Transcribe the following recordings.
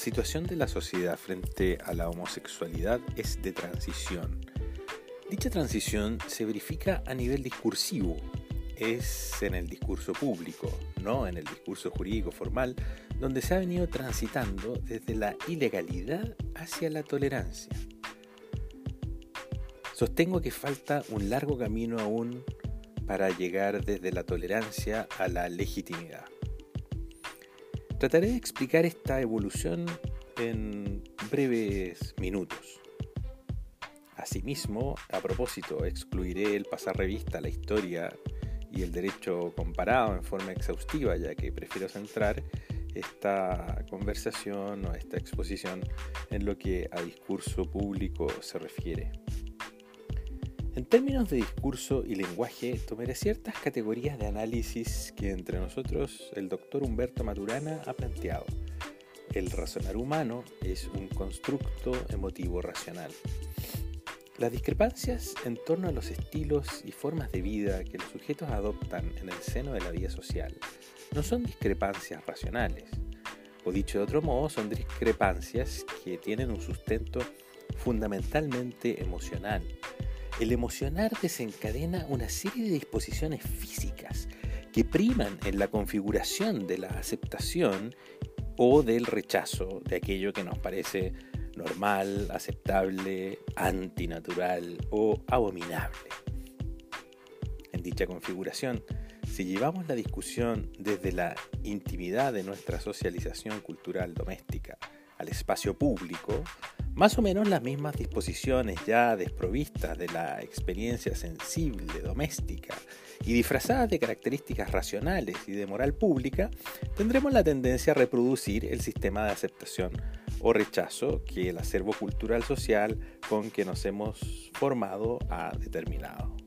situación de la sociedad frente a la homosexualidad es de transición. Dicha transición se verifica a nivel discursivo, es en el discurso público, no en el discurso jurídico formal, donde se ha venido transitando desde la ilegalidad hacia la tolerancia. Sostengo que falta un largo camino aún para llegar desde la tolerancia a la legitimidad. Trataré de explicar esta evolución en breves minutos. Asimismo, a propósito, excluiré el pasar revista a la historia y el derecho comparado en forma exhaustiva, ya que prefiero centrar esta conversación o esta exposición en lo que a discurso público se refiere. En términos de discurso y lenguaje, tomaré ciertas categorías de análisis que entre nosotros el doctor Humberto Maturana ha planteado. El razonar humano es un constructo emotivo racional. Las discrepancias en torno a los estilos y formas de vida que los sujetos adoptan en el seno de la vida social no son discrepancias racionales, o dicho de otro modo, son discrepancias que tienen un sustento fundamentalmente emocional el emocionar desencadena una serie de disposiciones físicas que priman en la configuración de la aceptación o del rechazo de aquello que nos parece normal, aceptable, antinatural o abominable. En dicha configuración, si llevamos la discusión desde la intimidad de nuestra socialización cultural doméstica al espacio público, más o menos las mismas disposiciones ya desprovistas de la experiencia sensible doméstica y disfrazadas de características racionales y de moral pública, tendremos la tendencia a reproducir el sistema de aceptación o rechazo que el acervo cultural social con que nos hemos formado ha determinado.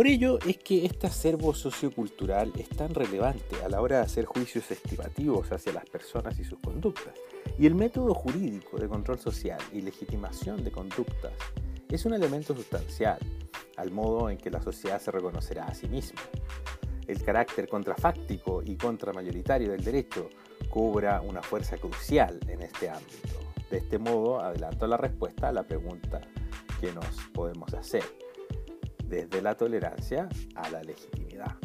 Por ello es que este acervo sociocultural es tan relevante a la hora de hacer juicios estimativos hacia las personas y sus conductas. Y el método jurídico de control social y legitimación de conductas es un elemento sustancial al modo en que la sociedad se reconocerá a sí misma. El carácter contrafáctico y contramayoritario del derecho cobra una fuerza crucial en este ámbito. De este modo, adelanto la respuesta a la pregunta que nos podemos hacer desde la tolerancia a la legitimidad.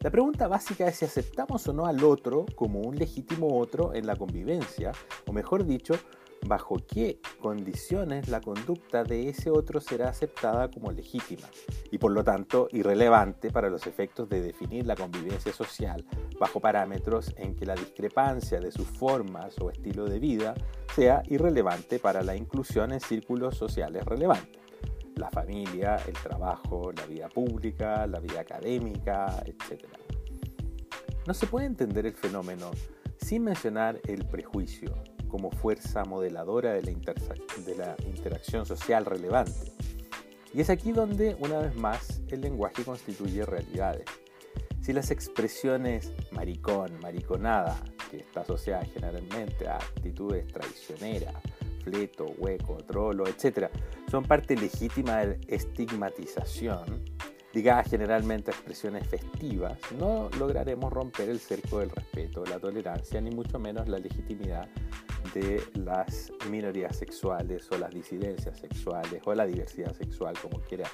La pregunta básica es si aceptamos o no al otro como un legítimo otro en la convivencia, o mejor dicho, bajo qué condiciones la conducta de ese otro será aceptada como legítima y por lo tanto irrelevante para los efectos de definir la convivencia social bajo parámetros en que la discrepancia de sus formas o estilo de vida sea irrelevante para la inclusión en círculos sociales relevantes la familia, el trabajo, la vida pública, la vida académica, etc. No se puede entender el fenómeno sin mencionar el prejuicio como fuerza modeladora de la, interacción social relevante. Y es aquí donde, una vez más, el lenguaje constituye realidades. Si las expresiones maricón, mariconada, que está asociada generalmente a actitudes traicioneras, fleto, hueco, trolo, etc., son parte legítima de estigmatización, ligadas generalmente a expresiones festivas, no lograremos romper el cerco del respeto, la tolerancia, ni mucho menos la legitimidad de las minorías sexuales o las disidencias sexuales o la diversidad sexual, como quiera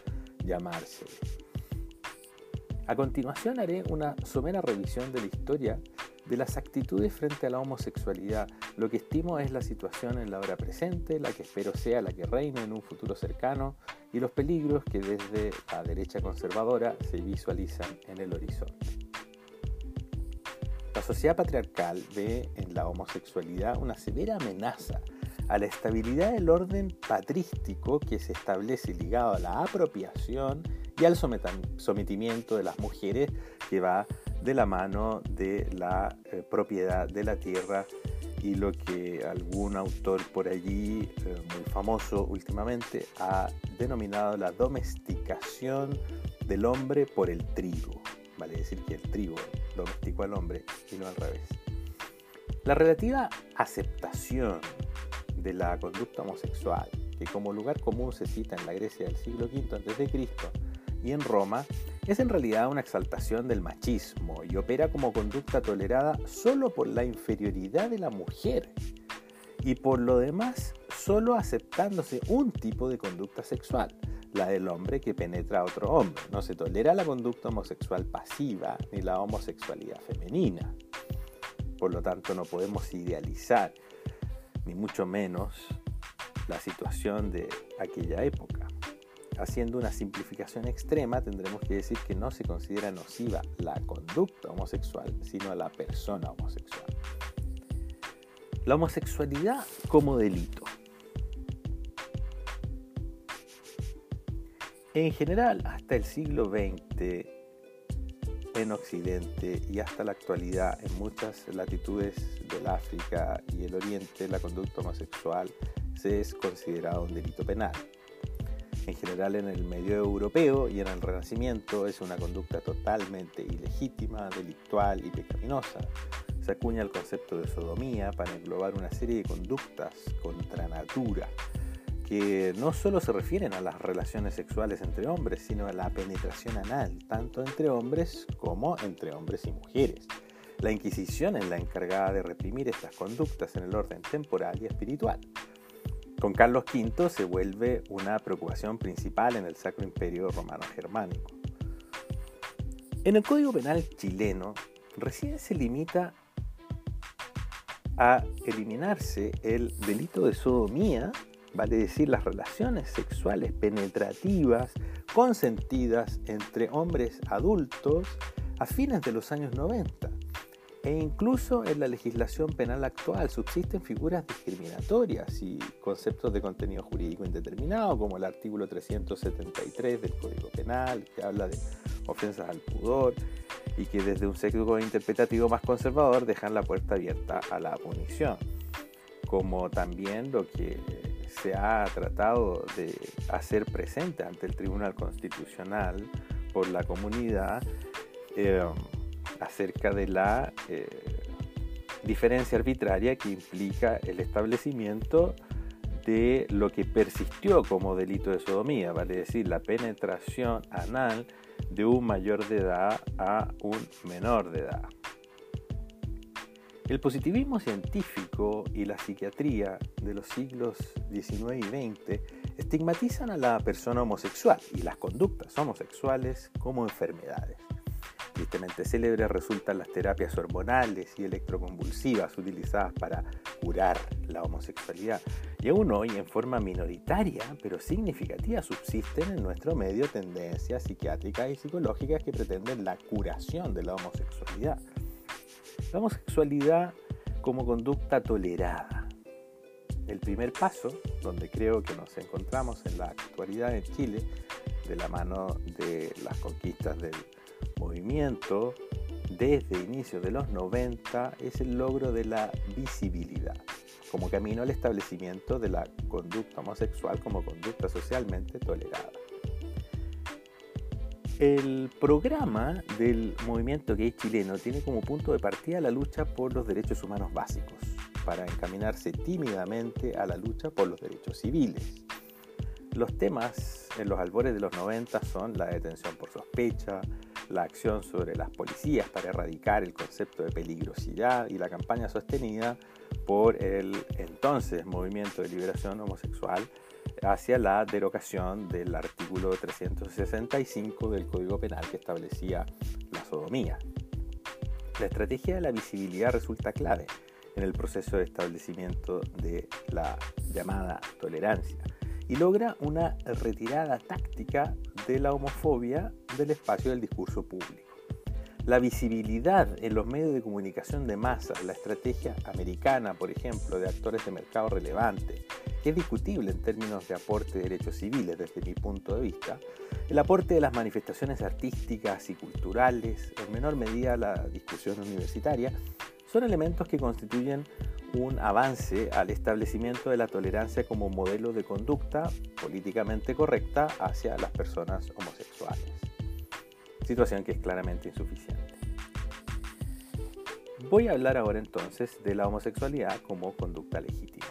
llamarse. A continuación haré una somera revisión de la historia de las actitudes frente a la homosexualidad. Lo que estimo es la situación en la hora presente, la que espero sea la que reine en un futuro cercano y los peligros que desde la derecha conservadora se visualizan en el horizonte. La sociedad patriarcal ve en la homosexualidad una severa amenaza a la estabilidad del orden patrístico que se establece ligado a la apropiación y al sometimiento de las mujeres que va de la mano de la eh, propiedad de la tierra y lo que algún autor por allí, eh, muy famoso últimamente, ha denominado la domesticación del hombre por el trigo. Vale decir que el trigo domesticó al hombre y no al revés. La relativa aceptación de la conducta homosexual, que como lugar común se cita en la Grecia del siglo V a.C. y en Roma, es en realidad una exaltación del machismo y opera como conducta tolerada solo por la inferioridad de la mujer y por lo demás solo aceptándose un tipo de conducta sexual, la del hombre que penetra a otro hombre. No se tolera la conducta homosexual pasiva ni la homosexualidad femenina. Por lo tanto, no podemos idealizar, ni mucho menos, la situación de aquella época. Haciendo una simplificación extrema, tendremos que decir que no se considera nociva la conducta homosexual, sino la persona homosexual. La homosexualidad como delito. En general, hasta el siglo XX, en Occidente y hasta la actualidad, en muchas latitudes del África y el Oriente, la conducta homosexual se es considerada un delito penal. En general en el medio europeo y en el Renacimiento es una conducta totalmente ilegítima, delictual y pecaminosa. Se acuña el concepto de sodomía para englobar una serie de conductas contra natura que no solo se refieren a las relaciones sexuales entre hombres, sino a la penetración anal, tanto entre hombres como entre hombres y mujeres. La Inquisición es la encargada de reprimir estas conductas en el orden temporal y espiritual. Con Carlos V se vuelve una preocupación principal en el Sacro Imperio Romano Germánico. En el Código Penal chileno recién se limita a eliminarse el delito de sodomía vale decir las relaciones sexuales penetrativas consentidas entre hombres adultos a fines de los años 90. E incluso en la legislación penal actual subsisten figuras discriminatorias y conceptos de contenido jurídico indeterminado, como el artículo 373 del Código Penal, que habla de ofensas al pudor y que desde un sexo interpretativo más conservador dejan la puerta abierta a la punición, como también lo que se ha tratado de hacer presente ante el Tribunal Constitucional por la comunidad eh, acerca de la eh, diferencia arbitraria que implica el establecimiento de lo que persistió como delito de sodomía, vale decir, la penetración anal de un mayor de edad a un menor de edad. El positivismo científico y la psiquiatría de los siglos XIX y XX estigmatizan a la persona homosexual y las conductas homosexuales como enfermedades. Tristemente célebres resultan las terapias hormonales y electroconvulsivas utilizadas para curar la homosexualidad. Y aún hoy, en forma minoritaria pero significativa, subsisten en nuestro medio tendencias psiquiátricas y psicológicas que pretenden la curación de la homosexualidad. La homosexualidad como conducta tolerada. El primer paso, donde creo que nos encontramos en la actualidad en Chile, de la mano de las conquistas del movimiento, desde inicios de los 90, es el logro de la visibilidad, como camino al establecimiento de la conducta homosexual como conducta socialmente tolerada. El programa del movimiento gay chileno tiene como punto de partida la lucha por los derechos humanos básicos, para encaminarse tímidamente a la lucha por los derechos civiles. Los temas en los albores de los 90 son la detención por sospecha, la acción sobre las policías para erradicar el concepto de peligrosidad y la campaña sostenida por el entonces Movimiento de Liberación Homosexual hacia la derogación del artículo 365 del Código Penal que establecía la sodomía. La estrategia de la visibilidad resulta clave en el proceso de establecimiento de la llamada tolerancia y logra una retirada táctica de la homofobia del espacio del discurso público. La visibilidad en los medios de comunicación de masa, la estrategia americana, por ejemplo, de actores de mercado relevantes, es discutible en términos de aporte de derechos civiles desde mi punto de vista, el aporte de las manifestaciones artísticas y culturales, en menor medida la discusión universitaria, son elementos que constituyen un avance al establecimiento de la tolerancia como modelo de conducta políticamente correcta hacia las personas homosexuales. Situación que es claramente insuficiente. Voy a hablar ahora entonces de la homosexualidad como conducta legítima.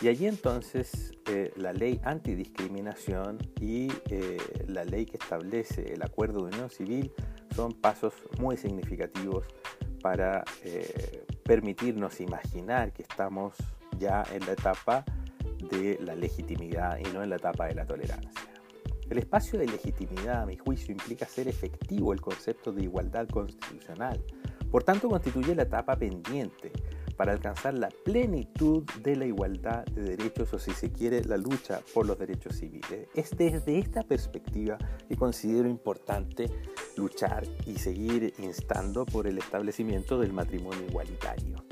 Y allí entonces eh, la ley antidiscriminación y eh, la ley que establece el acuerdo de unión civil son pasos muy significativos para eh, permitirnos imaginar que estamos ya en la etapa de la legitimidad y no en la etapa de la tolerancia. El espacio de legitimidad, a mi juicio, implica hacer efectivo el concepto de igualdad constitucional. Por tanto, constituye la etapa pendiente para alcanzar la plenitud de la igualdad de derechos o si se quiere la lucha por los derechos civiles. Es desde esta perspectiva que considero importante luchar y seguir instando por el establecimiento del matrimonio igualitario,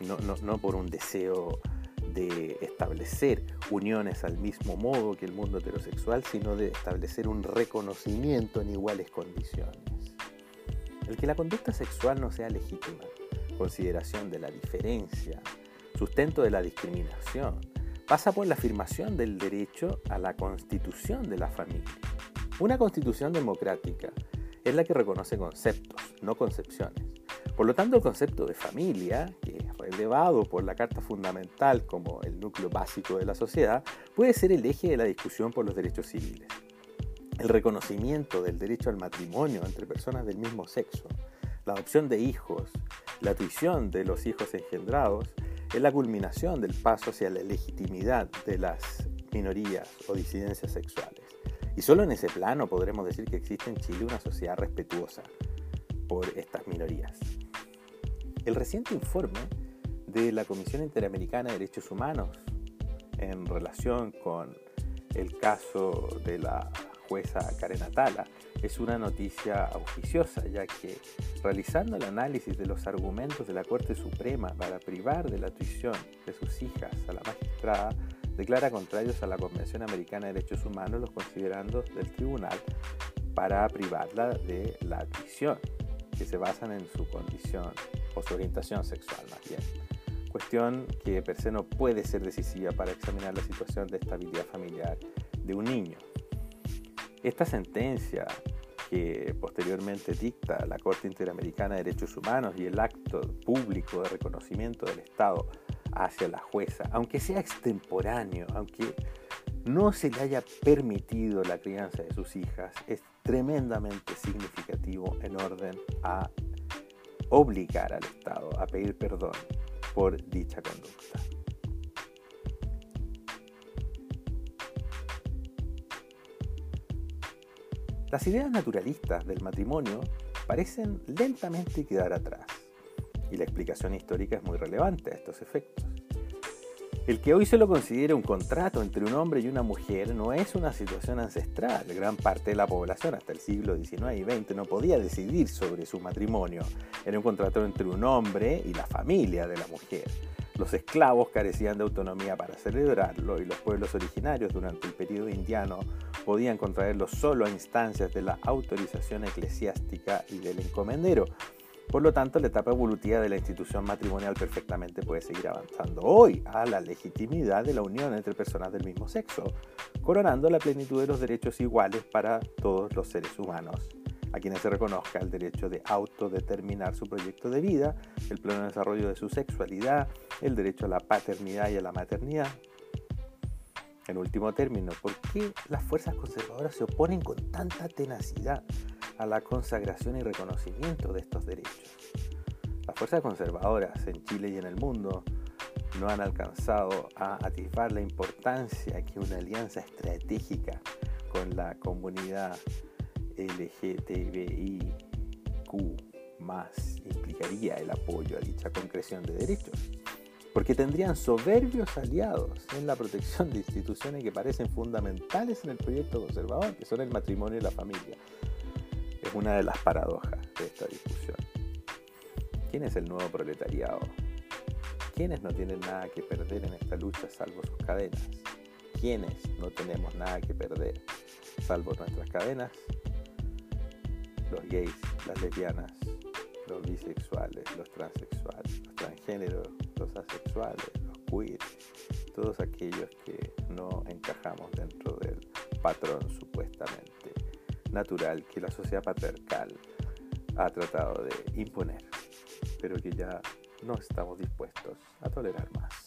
no, no, no por un deseo de establecer uniones al mismo modo que el mundo heterosexual, sino de establecer un reconocimiento en iguales condiciones. El que la conducta sexual no sea legítima consideración de la diferencia, sustento de la discriminación, pasa por la afirmación del derecho a la constitución de la familia. Una constitución democrática es la que reconoce conceptos, no concepciones. Por lo tanto, el concepto de familia, que es relevado por la Carta Fundamental como el núcleo básico de la sociedad, puede ser el eje de la discusión por los derechos civiles. El reconocimiento del derecho al matrimonio entre personas del mismo sexo, la adopción de hijos, la tuición de los hijos engendrados es la culminación del paso hacia la legitimidad de las minorías o disidencias sexuales. Y solo en ese plano podremos decir que existe en Chile una sociedad respetuosa por estas minorías. El reciente informe de la Comisión Interamericana de Derechos Humanos en relación con el caso de la jueza Karen Atala es una noticia auspiciosa, ya que realizando el análisis de los argumentos de la Corte Suprema para privar de la tuición de sus hijas a la magistrada, declara contrarios a la Convención Americana de Derechos Humanos los considerandos del tribunal para privarla de la tuición, que se basan en su condición o su orientación sexual más bien. Cuestión que per se no puede ser decisiva para examinar la situación de estabilidad familiar de un niño. Esta sentencia que posteriormente dicta la Corte Interamericana de Derechos Humanos y el acto público de reconocimiento del Estado hacia la jueza, aunque sea extemporáneo, aunque no se le haya permitido la crianza de sus hijas, es tremendamente significativo en orden a obligar al Estado a pedir perdón por dicha conducta. Las ideas naturalistas del matrimonio parecen lentamente quedar atrás, y la explicación histórica es muy relevante a estos efectos. El que hoy se lo considere un contrato entre un hombre y una mujer no es una situación ancestral. Gran parte de la población hasta el siglo XIX y XX no podía decidir sobre su matrimonio. Era un contrato entre un hombre y la familia de la mujer. Los esclavos carecían de autonomía para celebrarlo y los pueblos originarios durante el periodo indiano podían contraerlo solo a instancias de la autorización eclesiástica y del encomendero. Por lo tanto, la etapa evolutiva de la institución matrimonial perfectamente puede seguir avanzando hoy a la legitimidad de la unión entre personas del mismo sexo, coronando la plenitud de los derechos iguales para todos los seres humanos a quienes se reconozca el derecho de autodeterminar su proyecto de vida, el pleno desarrollo de su sexualidad, el derecho a la paternidad y a la maternidad. En último término, ¿por qué las fuerzas conservadoras se oponen con tanta tenacidad a la consagración y reconocimiento de estos derechos? Las fuerzas conservadoras en Chile y en el mundo no han alcanzado a atisbar la importancia que una alianza estratégica con la comunidad LGTBIQ más implicaría el apoyo a dicha concreción de derechos, porque tendrían soberbios aliados en la protección de instituciones que parecen fundamentales en el proyecto conservador, que son el matrimonio y la familia. Es una de las paradojas de esta discusión. ¿Quién es el nuevo proletariado? ¿Quiénes no tienen nada que perder en esta lucha salvo sus cadenas? ¿Quiénes no tenemos nada que perder salvo nuestras cadenas? Los gays, las lesbianas, los bisexuales, los transexuales, los transgéneros, los asexuales, los queer, todos aquellos que no encajamos dentro del patrón supuestamente natural que la sociedad patriarcal ha tratado de imponer, pero que ya no estamos dispuestos a tolerar más.